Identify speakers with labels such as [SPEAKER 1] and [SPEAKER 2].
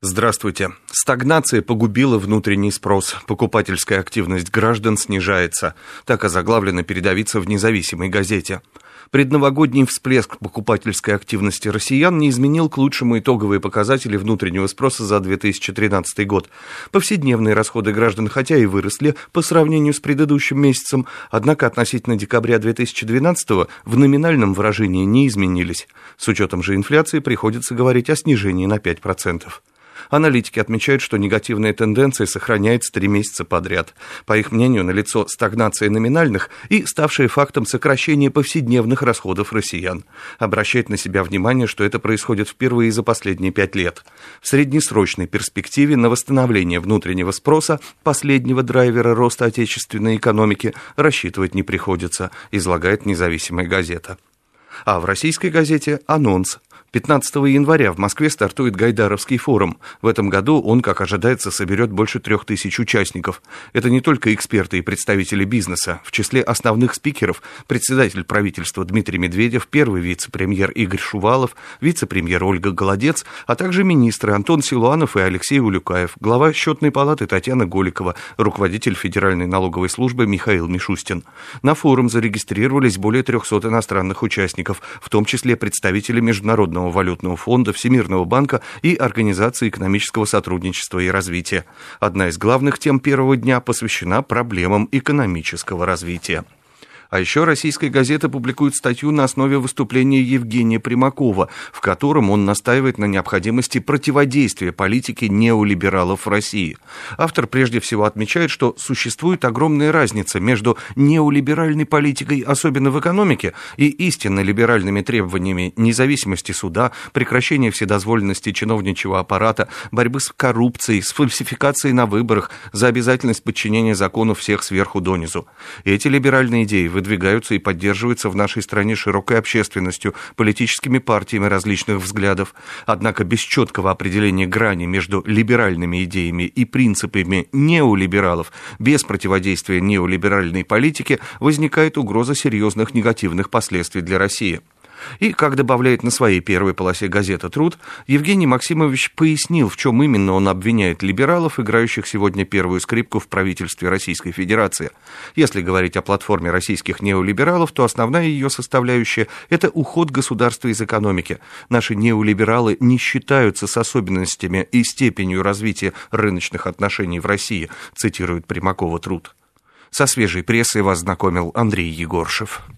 [SPEAKER 1] Здравствуйте. Стагнация погубила внутренний спрос. Покупательская активность граждан снижается. Так озаглавлено передовица в независимой газете. Предновогодний всплеск покупательской активности россиян не изменил к лучшему итоговые показатели внутреннего спроса за 2013 год. Повседневные расходы граждан хотя и выросли по сравнению с предыдущим месяцем, однако относительно декабря 2012 в номинальном выражении не изменились. С учетом же инфляции приходится говорить о снижении на 5%. Аналитики отмечают, что негативная тенденция сохраняется три месяца подряд. По их мнению, налицо стагнация номинальных и ставшая фактом сокращения повседневных расходов россиян. Обращает на себя внимание, что это происходит впервые за последние пять лет. В среднесрочной перспективе на восстановление внутреннего спроса, последнего драйвера роста отечественной экономики, рассчитывать не приходится, излагает независимая газета. А в российской газете анонс 15 января в Москве стартует Гайдаровский форум. В этом году он, как ожидается, соберет больше трех тысяч участников. Это не только эксперты и представители бизнеса. В числе основных спикеров председатель правительства Дмитрий Медведев, первый вице-премьер Игорь Шувалов, вице-премьер Ольга Голодец, а также министры Антон Силуанов и Алексей Улюкаев, глава счетной палаты Татьяна Голикова, руководитель Федеральной налоговой службы Михаил Мишустин. На форум зарегистрировались более 300 иностранных участников, в том числе представители международного Международного валютного фонда, Всемирного банка и Организации экономического сотрудничества и развития. Одна из главных тем первого дня посвящена проблемам экономического развития. А еще российская газета публикует статью на основе выступления Евгения Примакова, в котором он настаивает на необходимости противодействия политике неолибералов в России. Автор прежде всего отмечает, что существует огромная разница между неолиберальной политикой, особенно в экономике, и истинно либеральными требованиями независимости суда, прекращения вседозволенности чиновничьего аппарата, борьбы с коррупцией, с фальсификацией на выборах, за обязательность подчинения закону всех сверху донизу. Эти либеральные идеи выдвигаются и поддерживаются в нашей стране широкой общественностью, политическими партиями различных взглядов. Однако без четкого определения грани между либеральными идеями и принципами неолибералов, без противодействия неолиберальной политике возникает угроза серьезных негативных последствий для России. И, как добавляет на своей первой полосе газета «Труд», Евгений Максимович пояснил, в чем именно он обвиняет либералов, играющих сегодня первую скрипку в правительстве Российской Федерации. Если говорить о платформе российских неолибералов, то основная ее составляющая – это уход государства из экономики. Наши неолибералы не считаются с особенностями и степенью развития рыночных отношений в России, цитирует Примакова «Труд». Со свежей прессой вас знакомил Андрей Егоршев.